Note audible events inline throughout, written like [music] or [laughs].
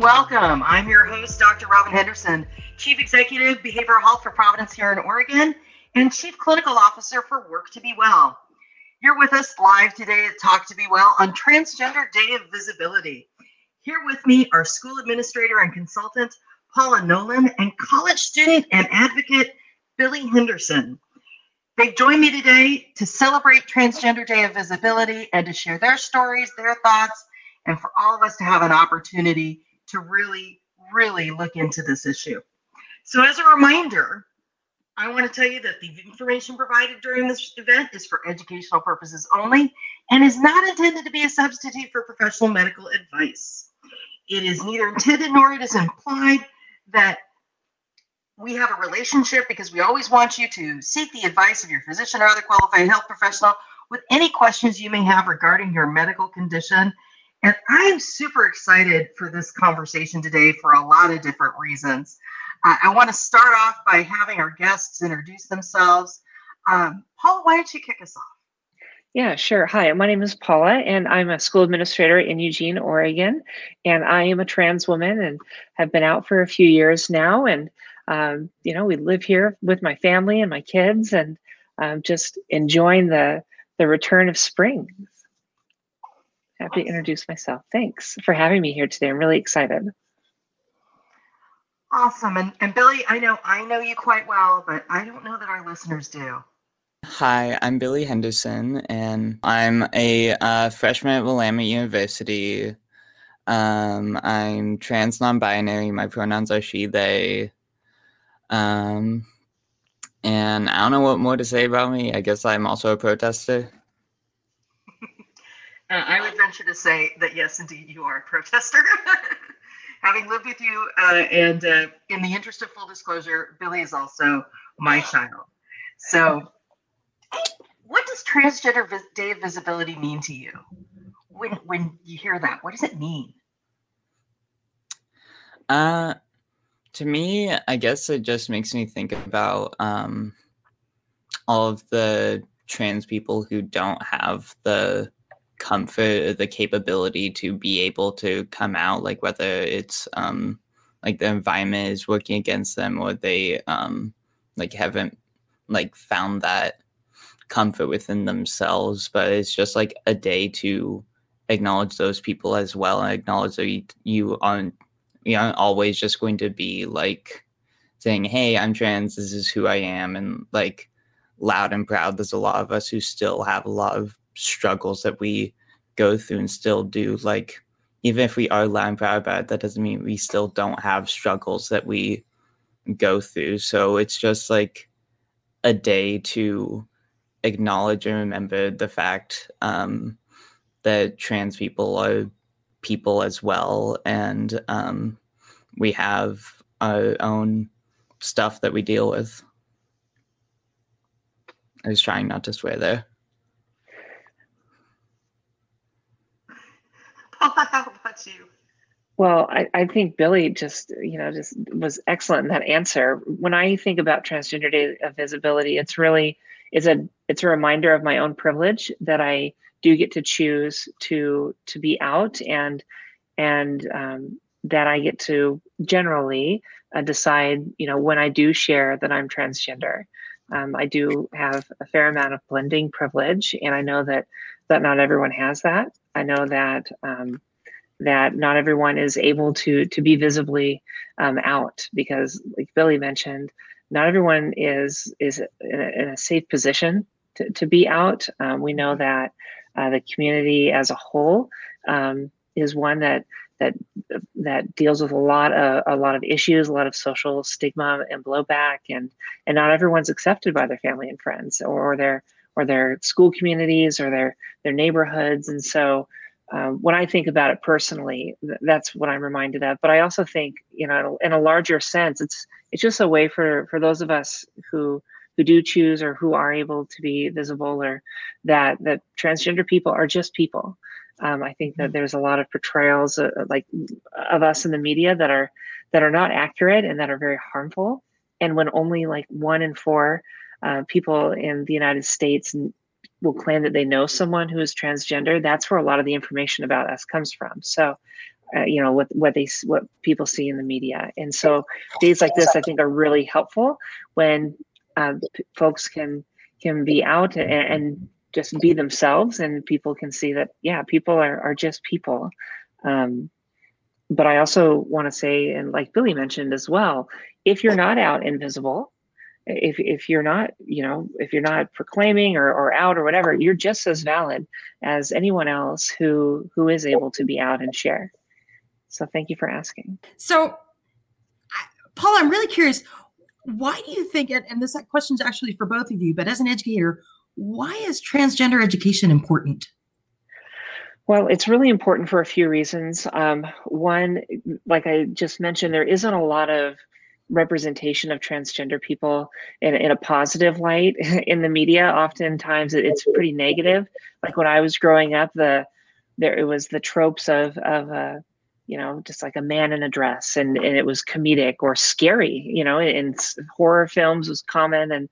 Welcome. I'm your host, Dr. Robin Henderson, Chief Executive Behavioral Health for Providence here in Oregon and Chief Clinical Officer for Work to Be Well. You're with us live today at Talk to Be Well on Transgender Day of Visibility. Here with me are school administrator and consultant Paula Nolan and college student and advocate Billie Henderson. They've joined me today to celebrate Transgender Day of Visibility and to share their stories, their thoughts, and for all of us to have an opportunity to really, really look into this issue. So, as a reminder, I want to tell you that the information provided during this event is for educational purposes only and is not intended to be a substitute for professional medical advice. It is neither intended nor it is implied that we have a relationship because we always want you to seek the advice of your physician or other qualified health professional with any questions you may have regarding your medical condition and I'm super excited for this conversation today for a lot of different reasons. Uh, I want to start off by having our guests introduce themselves. Um, Paula, why don't you kick us off? Yeah, sure. Hi, my name is Paula, and I'm a school administrator in Eugene, Oregon. And I am a trans woman and have been out for a few years now. And, um, you know, we live here with my family and my kids and um, just enjoying the, the return of spring happy to introduce myself. Thanks for having me here today. I'm really excited. Awesome. And, and Billie, I know I know you quite well, but I don't know that our listeners do. Hi, I'm Billie Henderson, and I'm a uh, freshman at Willamette University. Um, I'm trans non-binary. My pronouns are she, they. Um, and I don't know what more to say about me. I guess I'm also a protester. Uh, I would venture to say that yes, indeed, you are a protester. [laughs] Having lived with you, uh, and uh, in the interest of full disclosure, Billie is also my child. So, what does Transgender Vis- Day of Visibility mean to you? When when you hear that, what does it mean? Uh, to me, I guess it just makes me think about um, all of the trans people who don't have the comfort the capability to be able to come out like whether it's um like the environment is working against them or they um like haven't like found that comfort within themselves. But it's just like a day to acknowledge those people as well and acknowledge that you, you aren't you aren't always just going to be like saying hey i'm trans this is who i am and like loud and proud. There's a lot of us who still have a lot of struggles that we go through and still do. Like, even if we are loud and proud that doesn't mean we still don't have struggles that we go through. So it's just like a day to acknowledge and remember the fact um, that trans people are people as well. And um, we have our own stuff that we deal with. I was trying not to swear there. How about you? Well, I, I think Billie just, you know, just was excellent in that answer. When I think about Transgender Day of Visibility, it's really it's a it's a reminder of my own privilege that I do get to choose to to be out and and um, that I get to generally uh, decide, you know, when I do share that I'm transgender. Um, I do have a fair amount of blending privilege, and I know that that not everyone has that. I know that um, that not everyone is able to to be visibly um, out because, like Billie mentioned, not everyone is is in a, in a safe position to, to be out. Um, we know that uh, the community as a whole um, is one that that that deals with a lot of a lot of issues, a lot of social stigma and blowback, and and not everyone's accepted by their family and friends or, or their or their school communities or their their neighborhoods. And so um, when I think about it personally, th- that's what I'm reminded of. But I also think, you know, in a larger sense, it's it's just a way for for those of us who who do choose or who are able to be visible or that that transgender people are just people. Um, I think that mm-hmm. there's a lot of portrayals uh, like of us in the media that are that are not accurate and that are very harmful. And when only like one in four uh, people in the United States will claim that they know someone who is transgender, that's where a lot of the information about us comes from. So uh, you know what what they what people see in the media. And so days like this i think are really helpful when uh, p- folks can can be out and, and, just be themselves and people can see that yeah people are, are just people. Um, but i also want to say and like billie mentioned as well if you're not out invisible if if you're not you know if you're not proclaiming or, or out or whatever you're just as valid as anyone else who who is able to be out and share. So thank you for asking. So paul i'm really curious why do you think and this question is actually for both of you but as an educator why is transgender education important? Well, it's really important for a few reasons. Um, one, like I just mentioned, there isn't a lot of representation of transgender people in, in a positive light [laughs] in the media. Oftentimes it's pretty negative. Like when I was growing up, the there it was the tropes of of uh, you know just like a man in a dress and, and it was comedic or scary you know in horror films was common and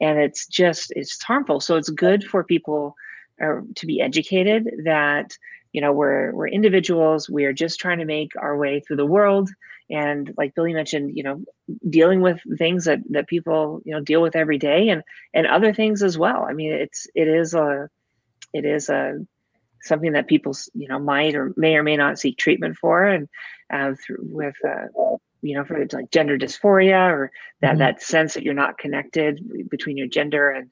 and it's just it's harmful so it's good for people uh, to be educated that you know we're we're individuals we are just trying to make our way through the world and like billie mentioned you know dealing with things that that people you know deal with every day and and other things as well i mean it's it is a it is a something that people you know might or may or may not seek treatment for and uh, through, with uh, you know for like gender dysphoria or that mm-hmm. that sense that you're not connected between your gender and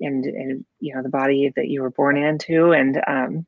and and you know the body that you were born into and um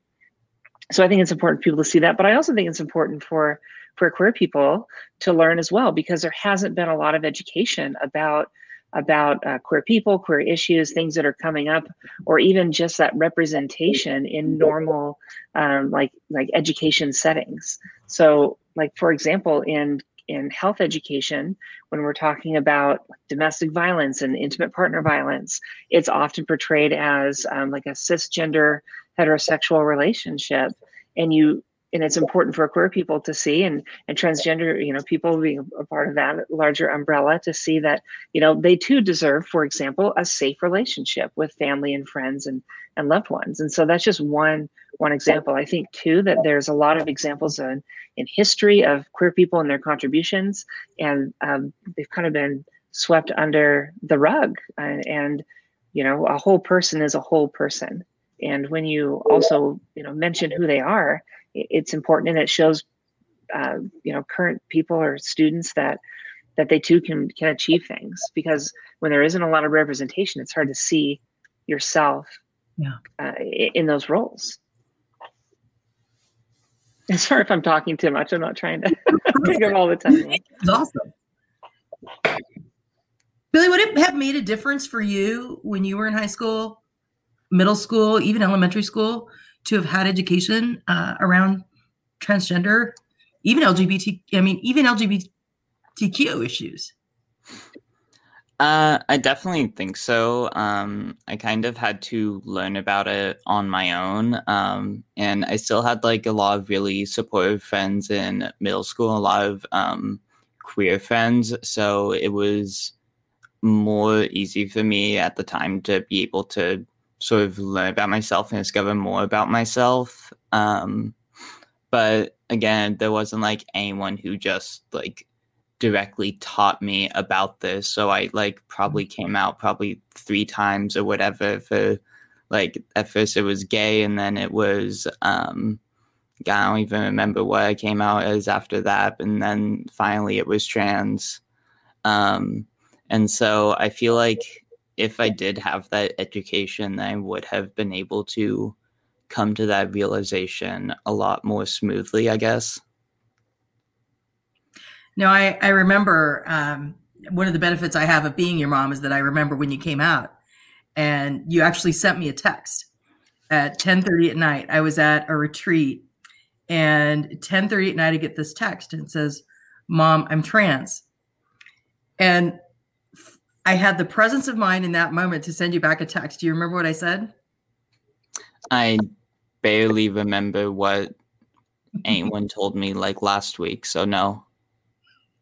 so i think it's important for people to see that but i also think it's important for for queer people to learn as well because there hasn't been a lot of education about about uh, queer people queer issues things that are coming up or even just that representation in normal um, like like education settings. So like for example in in health education when we're talking about domestic violence and intimate partner violence it's often portrayed as um, like a cisgender heterosexual relationship and you and it's important for queer people to see and and transgender you know people being a part of that larger umbrella to see that you know they too deserve for example a safe relationship with family and friends and and loved ones. And so that's just one one example. I think too that there's a lot of examples in in history of queer people and their contributions and um, they've kind of been swept under the rug. And, and you know a whole person is a whole person. And when you also you know mention who they are it's important and it shows uh, you know current people or students that that they too can can achieve things because when there isn't a lot of representation it's hard to see yourself yeah. uh, in those roles. [laughs] Sorry if i'm talking too much i'm not trying to [laughs] take up all the time. It's awesome. Billie would it have made a difference for you when you were in high school middle school even elementary school to have had education uh, around transgender, even LGBT. I mean, even LGBTQ issues. Uh, I definitely think so. Um, I kind of had to learn about it on my own. Um, and I still had like a lot of really supportive friends in middle school, a lot of um, queer friends. So it was more easy for me at the time to be able to sort of learn about myself and discover more about myself. Um, but again, there wasn't like anyone who just like directly taught me about this. So I like probably mm-hmm. came out probably three times or whatever for like at first it was gay and then it was um I don't even remember what I came out as after that. And then finally it was trans. Um and so I feel like if I did have that education, I would have been able to come to that realization a lot more smoothly, I guess. No, I, I remember um, one of the benefits I have of being your mom is that I remember when you came out and you actually sent me a text at 10:30 at night. I was at a retreat and 10:30 at night I get this text and it says, "Mom, I'm trans." And I had the presence of mind in that moment to send you back a text. Do you remember what I said? I barely remember what anyone told me like last week, so no.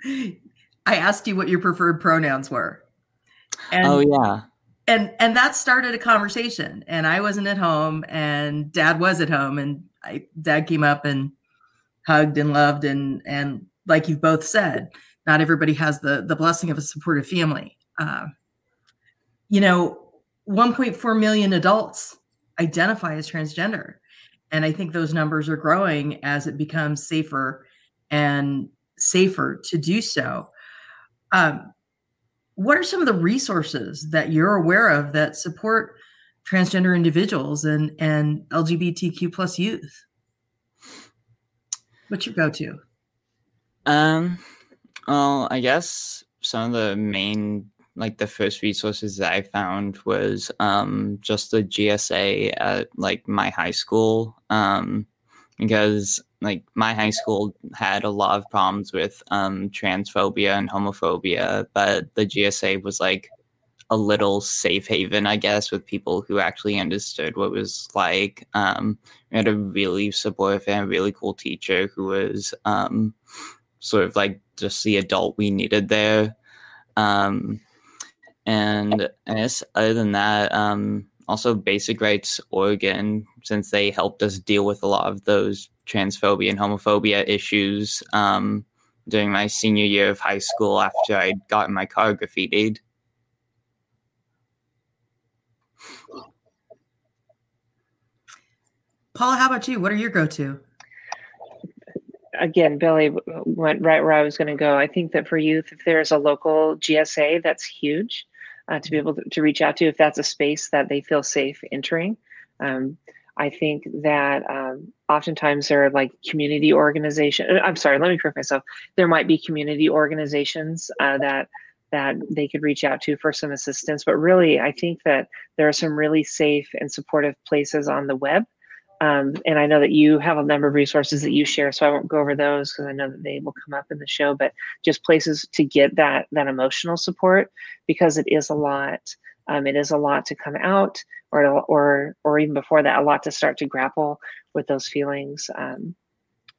I asked you what your preferred pronouns were. And, oh yeah. And and that started a conversation. And I wasn't at home and dad was at home and I dad came up and hugged and loved and and like you've both said, not everybody has the the blessing of a supportive family. Uh, you know, 1.4 million adults identify as transgender, and I think those numbers are growing as it becomes safer and safer to do so. Um, what are some of the resources that you're aware of that support transgender individuals and and LGBTQ plus youth? What's your go-to? Um, well, I guess some of the main, like the first resources that I found was um just the GSA at like my high school. Um, because like my high school had a lot of problems with um transphobia and homophobia, but the GSA was like a little safe haven, I guess, with people who actually understood what was like. Um, we had a really supportive and really cool teacher who was um, sort of like just the adult we needed there. Um, and I guess other than that, um, also Basic Rights Oregon, since they helped us deal with a lot of those transphobia and homophobia issues um, during my senior year of high school after I'd gotten my car graffitied. Paula, how about you? What are your go-to? Again, Billie went right where I was going to go. I think that for youth, if there's a local GSA, that's huge uh, to be able to, to, reach out to if that's a space that they feel safe entering. Um, I think that um, oftentimes there are like community organization. Uh, I'm sorry, let me correct myself. There might be community organizations uh, that that they could reach out to for some assistance. But really, I think that there are some really safe and supportive places on the web um, and I know that you have a number of resources that you share, so I won't go over those because I know that they will come up in the show. But just places to get that that emotional support because it is a lot. Um, it is a lot to come out, or or or even before that, a lot to start to grapple with those feelings um,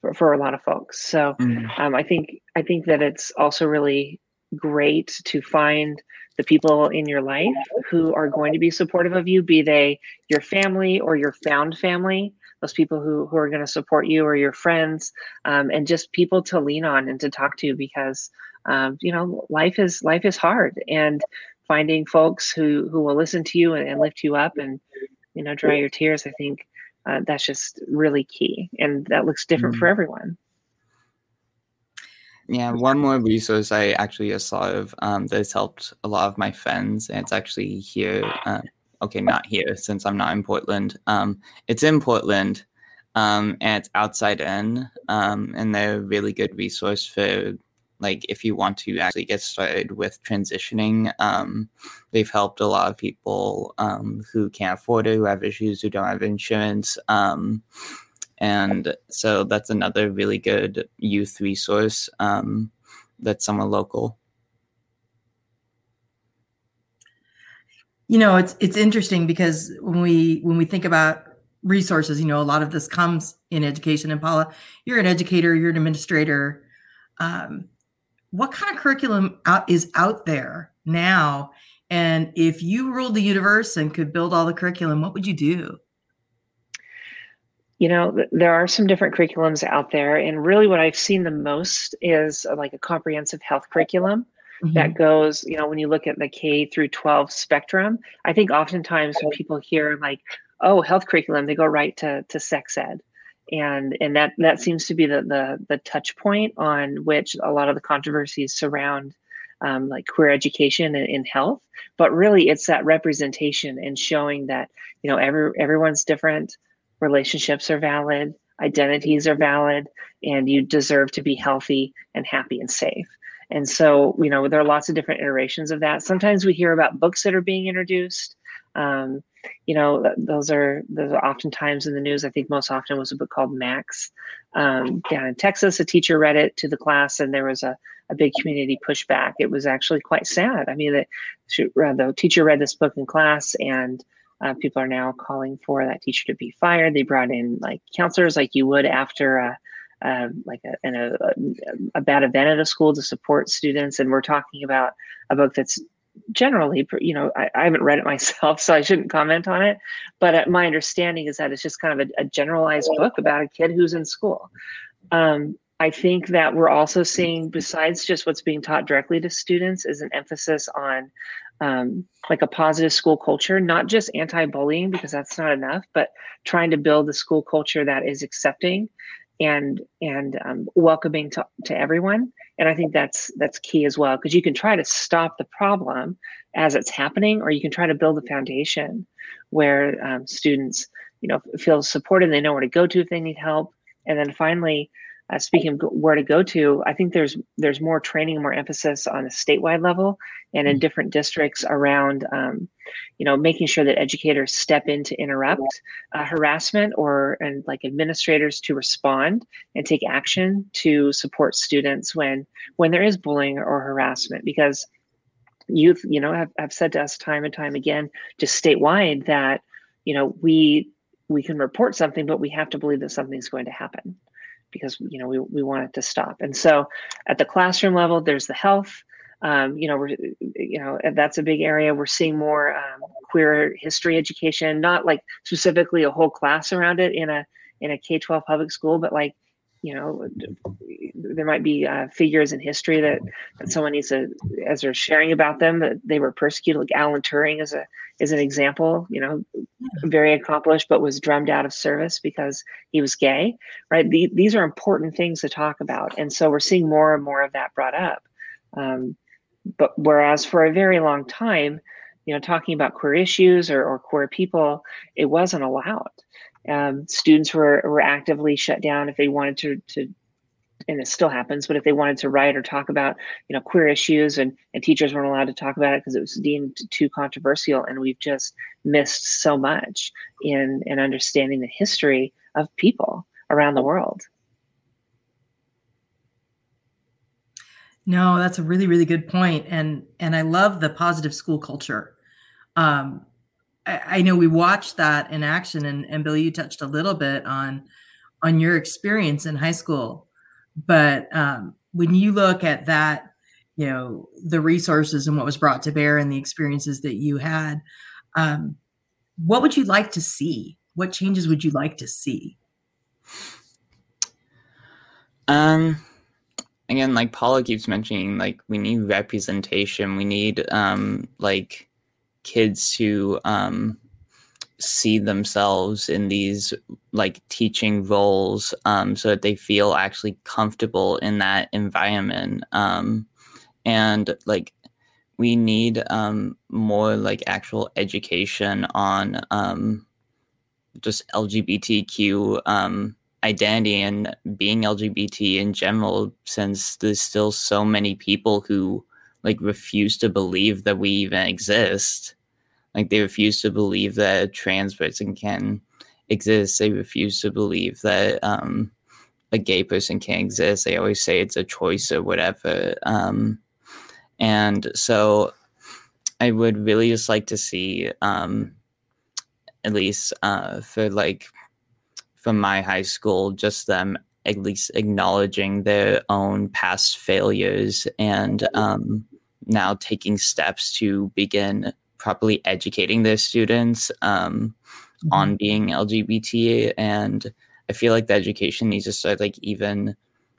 for, for a lot of folks. So mm. um, I think I think that it's also really great to find the people in your life who are going to be supportive of you, be they your family or your found family, those people who, who are going to support you or your friends, um, and just people to lean on and to talk to because um, you know life is life is hard and finding folks who who will listen to you and, and lift you up and you know dry your tears. I think uh, that's just really key, and that looks different mm-hmm. for everyone. Yeah, one more resource I actually just thought of um, that's helped a lot of my friends, and it's actually here. Uh, okay, not here since I'm not in Portland. Um, it's in Portland, um, and it's outside in, um, and they're a really good resource for like if you want to actually get started with transitioning. Um, they've helped a lot of people um, who can't afford it, who have issues, who don't have insurance. Um, and so that's another really good youth resource um, that's somewhat local. You know, it's it's interesting because when we when we think about resources, you know, a lot of this comes in education. And Paula, you're an educator, you're an administrator. Um, what kind of curriculum out is out there now? And if you ruled the universe and could build all the curriculum, what would you do? You know there are some different curriculums out there and really what i've seen the most is uh, like a comprehensive health curriculum mm-hmm. that goes you know when you look at the k through 12 spectrum i think oftentimes when people hear like oh health curriculum they go right to, to sex ed. And and that that seems to be the the, the touch point on which a lot of the controversies surround um, like queer education and in health. But really it's that representation and showing that you know every everyone's different relationships are valid, identities are valid, and you deserve to be healthy and happy and safe. And so, you know, there are lots of different iterations of that. Sometimes we hear about books that are being introduced. Um, you know, those are those are oftentimes in the news. I think most often was a book called Max. Um, down in Texas, a teacher read it to the class, and there was a, a big community pushback. It was actually quite sad. I mean, the, the teacher read this book in class, and uh, people are now calling for that teacher to be fired. They brought in like counselors, like you would after a, uh, like a, a, a, bad event at a school to support students. And we're talking about a book that's generally, you know, I, I haven't read it [laughs] myself, so I shouldn't comment on it. But uh, my understanding is that it's just kind of a, a generalized book about a kid who's in school. Um, I think that we're also seeing, besides just what's being taught directly to students, is an emphasis on um, like a positive school culture, not just anti-bullying because that's not enough, but trying to build a school culture that is accepting and and um, welcoming to, to everyone. And I think that's that's key as well because you can try to stop the problem as it's happening, or you can try to build a foundation where um, students, you know, feel supported. They know where to go to if they need help, and then finally uh, speaking of where to go to, I think there's there's more training, and more emphasis on a statewide level and in mm-hmm. different districts around, um, you know, making sure that educators step in to interrupt uh, harassment or and like administrators to respond and take action to support students when when there is bullying or harassment because youth, you know, have, have said to us time and time again, just statewide that, you know, we we can report something, but we have to believe that something's going to happen because you know we, we want it to stop. And so at the classroom level there's the health um, you know we're you know that's a big area. We're seeing more um, queer history education not like specifically a whole class around it in a in a k-12 public school but like you know there might be uh, figures in history that, that someone needs to as they're sharing about them that they were persecuted. Like alan turing is a is an example you know very accomplished but was drummed out of service because he was gay right? The, these are important things to talk about. And so we're seeing more and more of that brought up. Um, but whereas for a very long time you know talking about queer issues or, or queer people it wasn't allowed um, students were, were actively shut down if they wanted to, to and it still happens but if they wanted to write or talk about you know queer issues and, and teachers weren't allowed to talk about it because it was deemed too controversial and we've just missed so much in in understanding the history of people around the world. No that's a really really good point and and i love the positive school culture. Um I, know we watched that in action, and, and Bill, you touched a little bit on on your experience in high school, but um, when you look at that, you know, the resources and what was brought to bear and the experiences that you had, um, what would you like to see? What changes would you like to see? Um, again, like Paula keeps mentioning, like we need representation. We need um, like kids to um, see themselves in these like teaching roles um, so that they feel actually comfortable in that environment um, and like we need um, more like actual education on um, just lgbtq um, identity and being lgbt in general since there's still so many people who like refuse to believe that we even exist. Like they refuse to believe that a trans person can exist. They refuse to believe that um, a gay person can exist. They always say it's a choice or whatever. Um, and so I would really just like to see, um, at least uh, for like from my high school, just them at least acknowledging their own past failures and um, now taking steps to begin properly educating their students um, mm-hmm. on being LGBT. And I feel like the education needs to start like even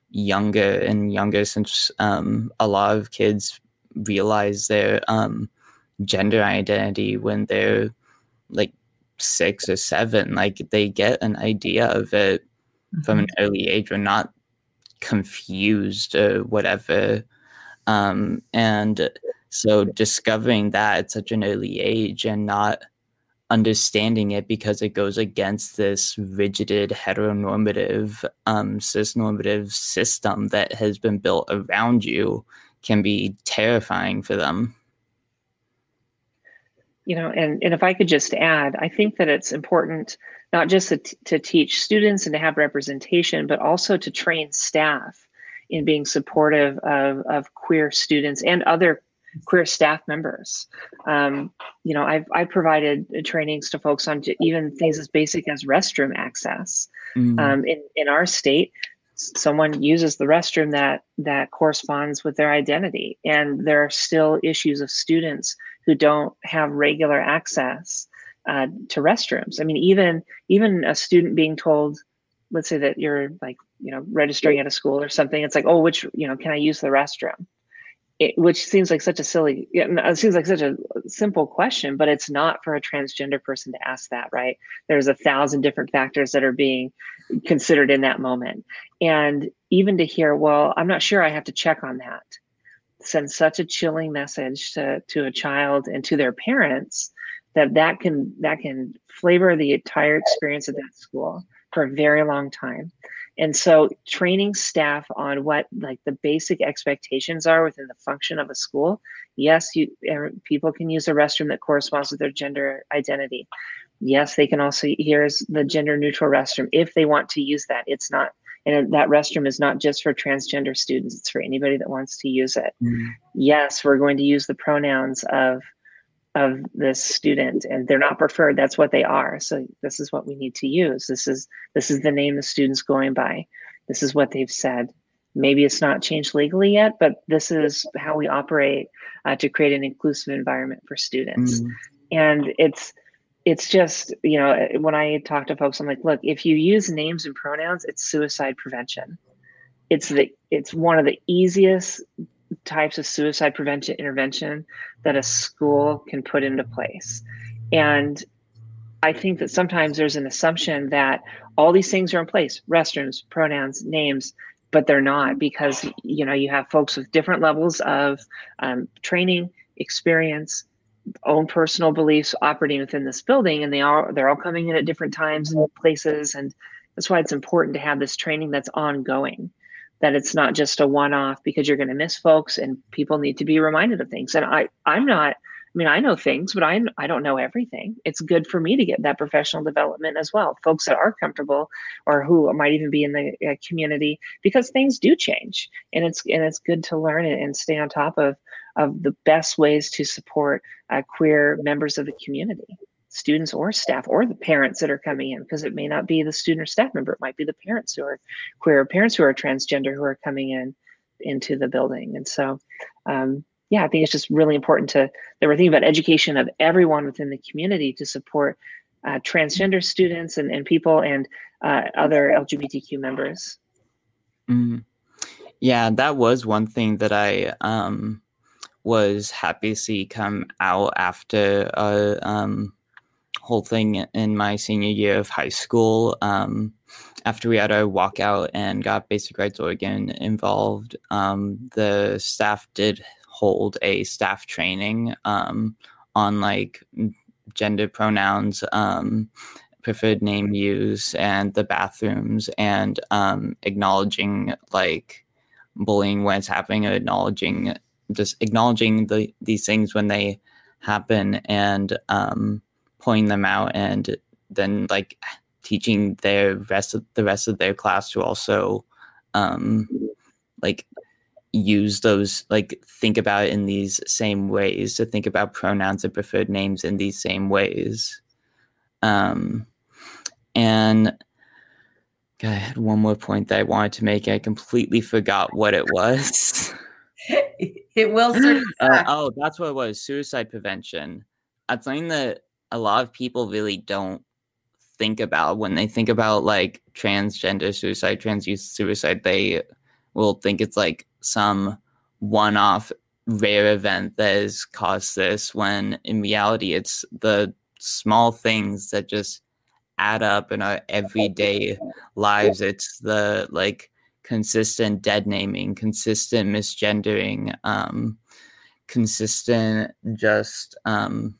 younger and younger since um, a lot of kids realize their um, gender identity when they're like six or seven. Like they get an idea of it mm-hmm. from an early age. We're not confused or whatever um, and so discovering that at such an early age and not understanding it because it goes against this rigid heteronormative um, cisnormative system that has been built around you can be terrifying for them. You know and, and if i could just add i think that it's important not just to, t- to teach students and to have representation but also to train staff in being supportive of, of queer students and other queer staff members. Um, you know, I've, I've provided trainings to folks on even things as basic as restroom access. Mm-hmm. Um, in, in our state, someone uses the restroom that that corresponds with their identity and there are still issues of students who don't have regular access uh, to restrooms i mean even even a student being told let's say that you're like you know registering at a school or something it's like oh which you know can i use the restroom? It, which seems like such a silly it seems like such a simple question but it's not for a transgender person to ask that right? There's a thousand different factors that are being considered in that moment. And even to hear well i'm not sure i have to check on that sends such a chilling message to, to a child and to their parents that that can that can flavor the entire experience of that school for a very long time and so training staff on what like the basic expectations are within the function of a school yes you er, people can use a restroom that corresponds with their gender identity. Yes they can also here's the gender neutral restroom if they want to use that. It's not and that restroom is not just for transgender students it's for anybody that wants to use it. Mm-hmm. yes we're going to use the pronouns of of this student and they're not preferred that's what they are. So this is what we need to use. This is this is the name the student's going by. This is what they've said. Maybe it's not changed legally yet but this is how we operate uh, to create an inclusive environment for students. Mm. and it's it's just you know when i talk to folks i'm like look if you use names and pronouns it's suicide prevention. It's the it's one of the easiest types of suicide prevention intervention that a school can put into place. And I think that sometimes there's an assumption that all these things are in place restrooms, pronouns, names, but they're not because you know you have folks with different levels of um, training, experience, own personal beliefs operating within this building, and they all they're all coming in at different times and places, and that's why it's important to have this training that's ongoing that it's not just a one-off because you're going to miss folks and people need to be reminded of things. And i i'm not i mean i know things but i i don't know everything. It's good for me to get that professional development as well. Folks that are comfortable or who might even be in the uh, community because things do change. And it's and it's good to learn and stay on top of of the best ways to support uh, queer members of the community students or staff or the parents that are coming in because it may not be the student or staff member it might be the parents who are queer parents who are transgender who are coming in into the building and so um, yeah i think it's just really important to that we're thinking about education of everyone within the community to support uh, transgender students and, and people and uh, other lgbtq members mm. yeah that was one thing that i um, was happy to see come out after uh, um, whole thing in my senior year of high school. Um, after we had our walkout and got Basic Rights Oregon involved, um, the staff did hold a staff training um, on like gender pronouns, um, preferred name use, and the bathrooms, and um, acknowledging like bullying when it's happening, acknowledging just acknowledging the these things when they happen, and pointing them out and then like teaching their rest of the rest of their class to also um like use those like think about it in these same ways to think about pronouns and preferred names in these same ways um and God, I had one more point that I wanted to make. I completely forgot what it was. [laughs] it will. Uh, oh, that's what it was. Suicide prevention. That's something that a lot of people really don't think about when they think about like transgender suicide, trans youth suicide. They will think it's like some one off rare event that has caused this when in reality it's the small things that just add up in our everyday lives. It's the like consistent dead naming, consistent misgendering, um, consistent just um,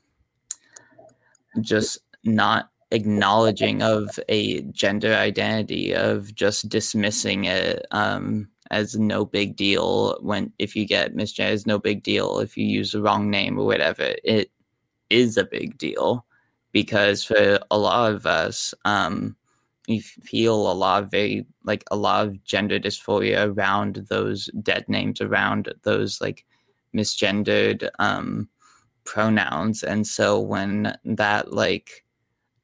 just not acknowledging of a gender identity of just dismissing it um, as no big deal when if you get misgendered no big deal. If you use the wrong name or whatever it is a big deal because for a lot of us um, we feel a lot of very like a lot of gender dysphoria around those dead names around those like misgendered um, pronouns. And so when that like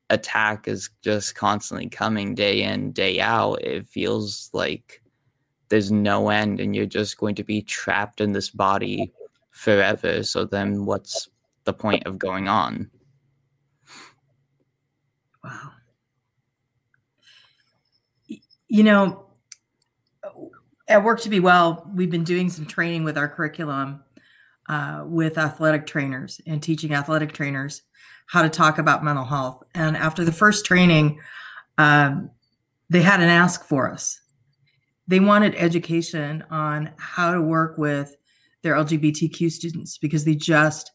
attack is just constantly coming day in day out it feels like there's no end and you're just going to be trapped in this body forever. So then what's the point of going on? Wow. You know, at Work to Be Well, we've been doing some training with our curriculum uh, with athletic trainers and teaching athletic trainers how to talk about mental health. And after the first training, um, they had an ask for us. They wanted education on how to work with their LGBTQ students because they just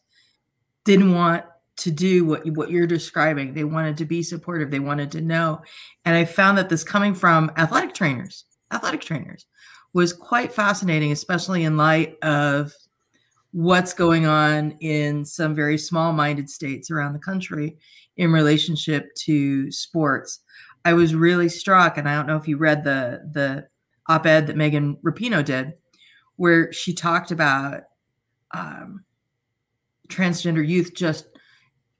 didn't want to do what what you're describing. They wanted to be supportive. They wanted to know. And I found that this coming from athletic trainers, athletic trainers, was quite fascinating, especially in light of what's going on in some very small-minded states around the country in relationship to sports. I was really struck, and I don't know if you read the the op-ed that Megan Rapinoe did, where she talked about um, transgender youth just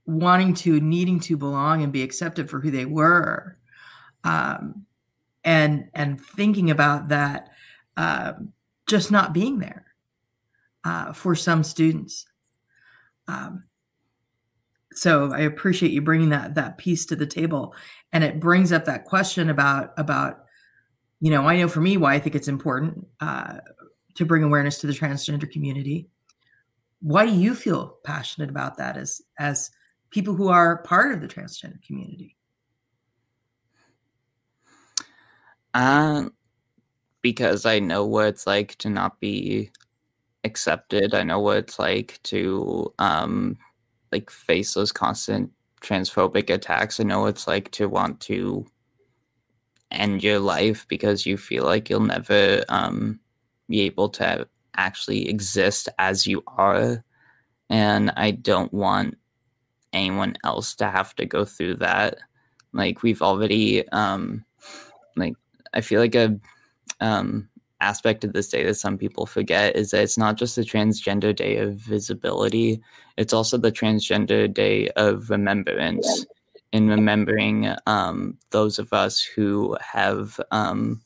wanting to, needing to belong and be accepted for who they were, um, and and thinking about that, um, just not being there uh, for some students. Um, so I appreciate you bringing that that piece to the table, and it brings up that question about about you know I know for me why I think it's important uh, to bring awareness to the transgender community. Why do you feel passionate about that as as people who are part of the transgender community? Uh, because I know what it's like to not be accepted. I know what it's like to um, like face those constant transphobic attacks. I know what it's like to want to end your life because you feel like you'll never um, be able to actually exist as you are. And I don't want anyone else to have to go through that. Like we've already um like I feel like a um aspect of this day that some people forget is that it's not just the transgender day of visibility, it's also the transgender day of remembrance in remembering um, those of us who have um,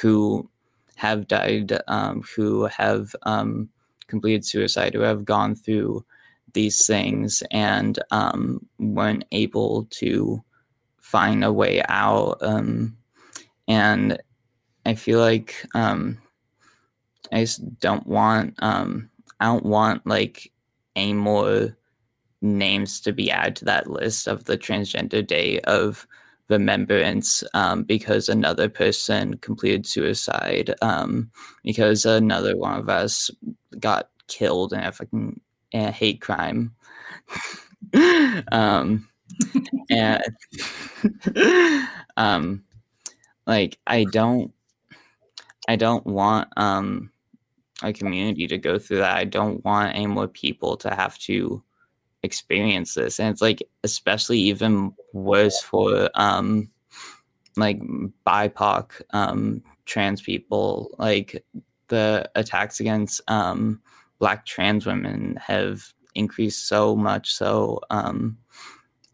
who have died, um, who have um, completed suicide, who have gone through these things and um, weren't able to find a way out. Um, and I feel like um, I just don't want um, I don't want like any more names to be added to that list of the transgender day of remembrance um, because another person completed suicide um, because another one of us got killed in a fucking a hate crime. [laughs] um, [laughs] and [laughs] um, like I don't, I don't want um a community to go through that. I don't want any more people to have to experience this, and it's like especially even worse for um like BIPOC um trans people, like the attacks against um black trans women have increased so much. So um,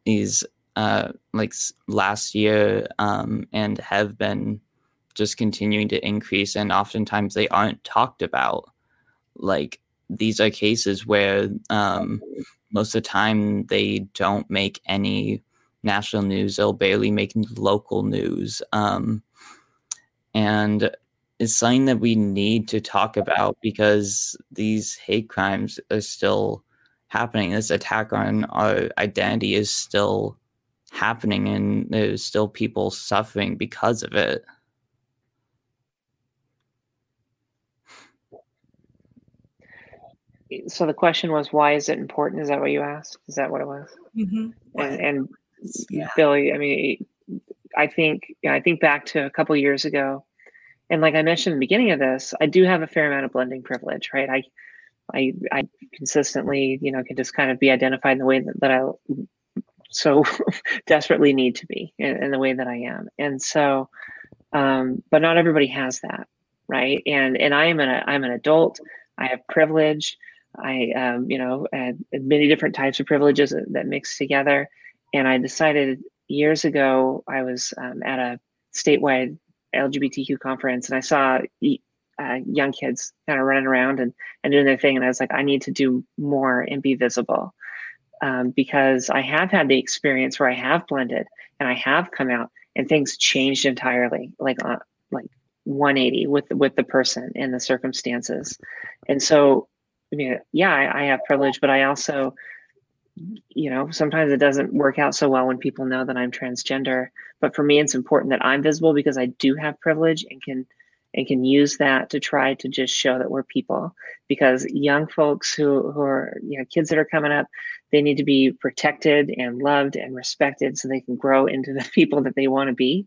these uh, like last year um, and have been just continuing to increase and oftentimes they aren't talked about like these are cases where um, most of the time they don't make any national news they'll barely make local news um, and it's something that we need to talk about because these hate crimes are still happening. This attack on our identity is still happening, and there's still people suffering because of it. So the question was, why is it important? Is that what you asked? Is that what it was? Mm-hmm. And, and yeah. Billie, I mean, I think yeah, I think back to a couple years ago and like I mentioned in the beginning of this, I do have a fair amount of blending privilege, right? I, I, I consistently, you know, can just kind of be identified in the way that, that I so [laughs] desperately need to be in, in, the way that I am. And so, um, but not everybody has that, right? And and I am an I'm an adult. I have privilege. I, um, you know, many different types of privileges that, that mix together. And I decided years ago, I was um, at a statewide LGBTQ conference and I saw uh, young kids kind of running around and, and doing their thing. And I was like, I need to do more and be visible um, because I have had the experience where I have blended and I have come out and things changed entirely, like uh, like 180 with with the person and the circumstances. And so, I mean, yeah, I, I have privilege, but I also, you know, sometimes it doesn't work out so well when people know that I'm transgender. But for me, it's important that I'm visible because I do have privilege and can and can use that to try to just show that we're people. Because young folks who, who are you know kids that are coming up they need to be protected and loved and respected so they can grow into [laughs] the people that they want to be.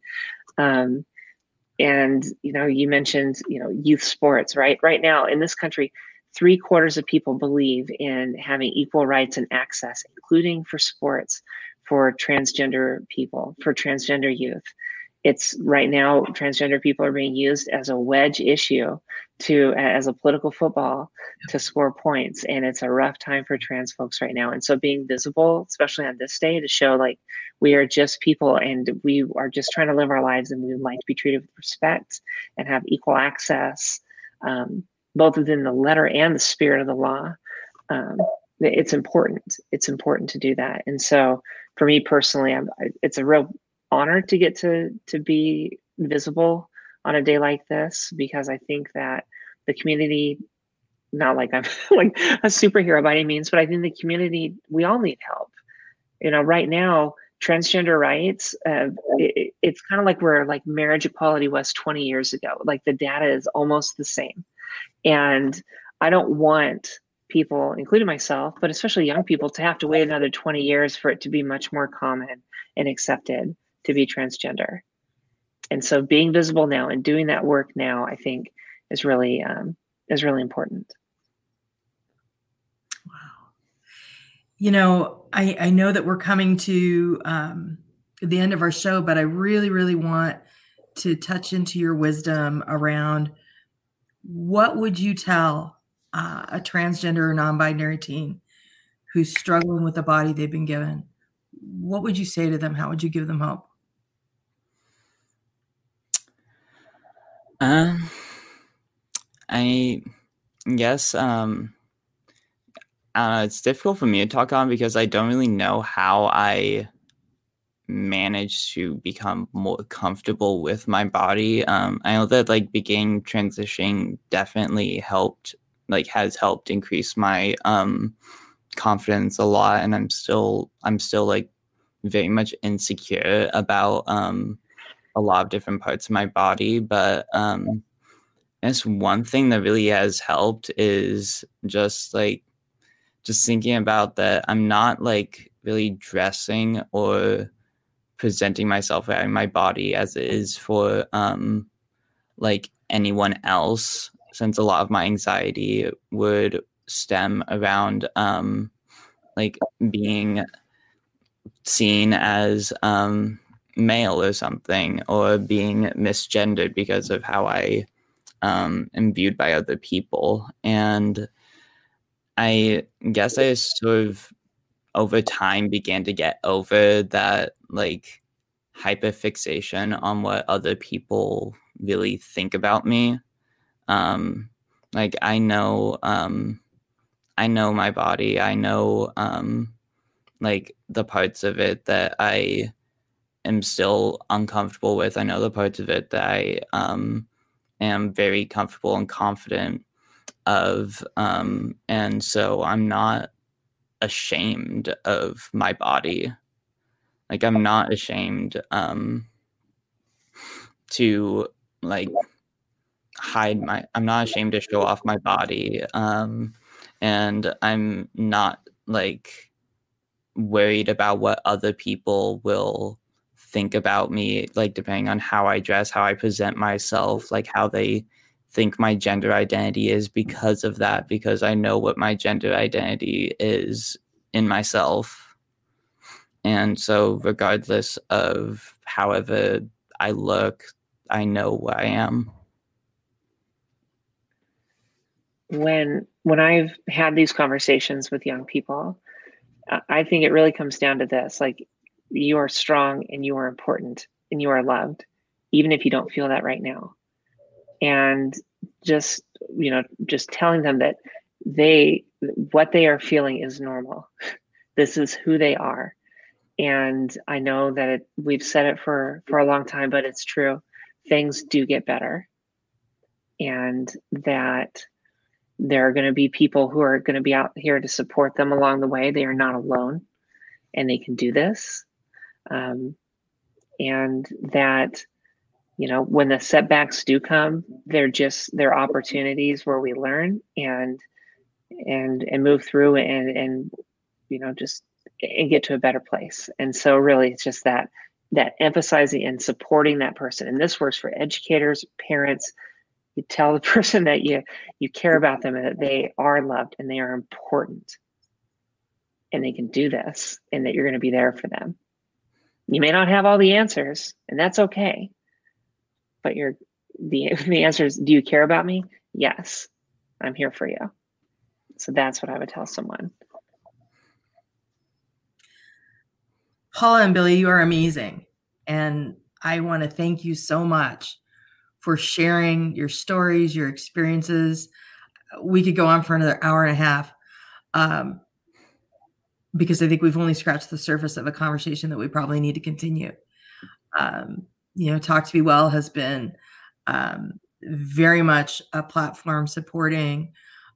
Um, and you know you mentioned you know youth sports right? Right now in this country three quarters of people believe in having equal rights and access including for sports for transgender people for transgender youth. It's right now transgender people are being used as a wedge issue to as a political football to score points and it's a rough time for trans folks right now. And so being visible especially on this day to show like we are just people and we are just trying to live our lives and we would like to be treated with respect and have equal access um, both within the letter and the spirit of the law um, it's important it's important to do that. And so for me personally I'm, it's a real honor to get to to be visible on a day like this because I think that the community, not like I'm [laughs] like a superhero by any means, but I think the community we all need help. You know, right now transgender rights uh, it, it's kind of like where like marriage equality was 20 years ago. Like the data is almost the same and i don't want people including myself but especially young people to have to wait another 20 years for it to be much more common and accepted to be transgender. And so being visible now and doing that work now, I think is really um, is really important. Wow. You know, I, I know that we're coming to um, the end of our show, but I really, really want to touch into your wisdom around what would you tell uh, a transgender or non-binary teen who's struggling with the body they've been given? What would you say to them? How would you give them hope? Um, I guess um, uh, it's difficult for me to talk on because I don't really know how I managed to become more comfortable with my body. Um, I know that like beginning transitioning definitely helped, like has helped increase my um confidence a lot, and I'm still I'm still like very much insecure about um a lot of different parts of my body. But um, I one thing that really has helped is just like just thinking about that I'm not like really dressing or presenting myself and my body as it is for um like anyone else since a lot of my anxiety would stem around um like being seen as um male or something or being misgendered because of how I um, am viewed by other people. And I guess I sort of over time began to get over that like hyperfixation on what other people really think about me. Um, like I know, um, I know my body. I know, um, like the parts of it that I am still uncomfortable with. I know the parts of it that I um, am very comfortable and confident of. Um, and so I'm not ashamed of my body. Like, I'm not ashamed um, to, like, hide my, I'm not ashamed to show off my body. Um, and I'm not, like, worried about what other people will think about me, like depending on how I dress, how I present myself, like how they think my gender identity is because of that, because I know what my gender identity is in myself. And so, regardless of however I look, I know who I am. When when I've had these conversations with young people, I think it really comes down to this: like you are strong and you are important and you are loved, even if you don't feel that right now. And just, you know, just telling them that they, what they are feeling is normal. [laughs] This is who they are. And I know that it, we've said it for for a long time, but it's true. Things do get better, and that there are going to be people who are going to be out here to support them along the way. They are not alone, and they can do this. Um, and that you know when the setbacks do come, they're just they're opportunities where we learn and and and move through and and you know just and get to a better place. And so really it's just that that emphasizing and supporting that person. And this works for educators, parents. You tell the [laughs] person that you you care about them and that they are loved and they are important and they can do this and that you're going to be there for them. You may not have all the answers, and that's okay. But you're the [laughs] the answer is do you care about me? Yes. I'm here for you. So that's what I would tell someone. Paula and Billie, you are amazing. And I want to thank you so much for sharing your stories, your experiences. We could go on for another hour and a half um, because I think we've only scratched the surface of a conversation that we probably need to continue. Um, you know, Talk to Be Well has been um, very much a platform supporting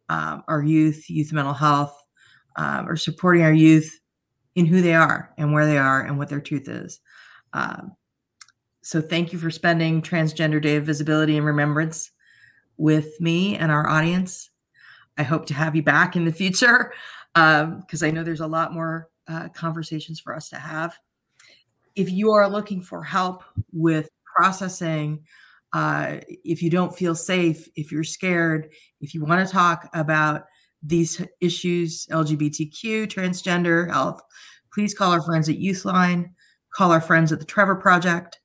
um, our youth, youth mental health, um, or supporting our youth in who they are and where they are and what their truth is. Um, so thank you for spending Transgender Day of Visibility and Remembrance with me and our audience. I hope to have you back in the future because [laughs] um, I know there's a lot more uh, conversations for us to have. If you are looking for help with processing, uh, if you don't feel safe, if you're scared, if you want to talk about these issues LGBTQ, transgender health, please call our friends at Youthline, call our friends at the Trevor Project.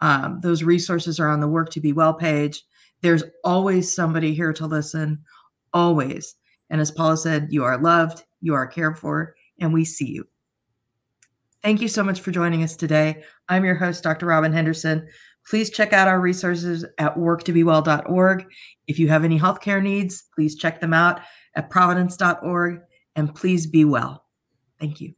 Um, those resources are on the Work to Be Well page. There's always somebody here to listen, always. And as Paula said, you are loved, you are cared for, and we see you. Thank you so much for joining us today. I'm your host, Dr. Robin Henderson. Please check out our resources at worktobewell.org. If you have any healthcare needs, please check them out at providence.org and please be well. Thank you.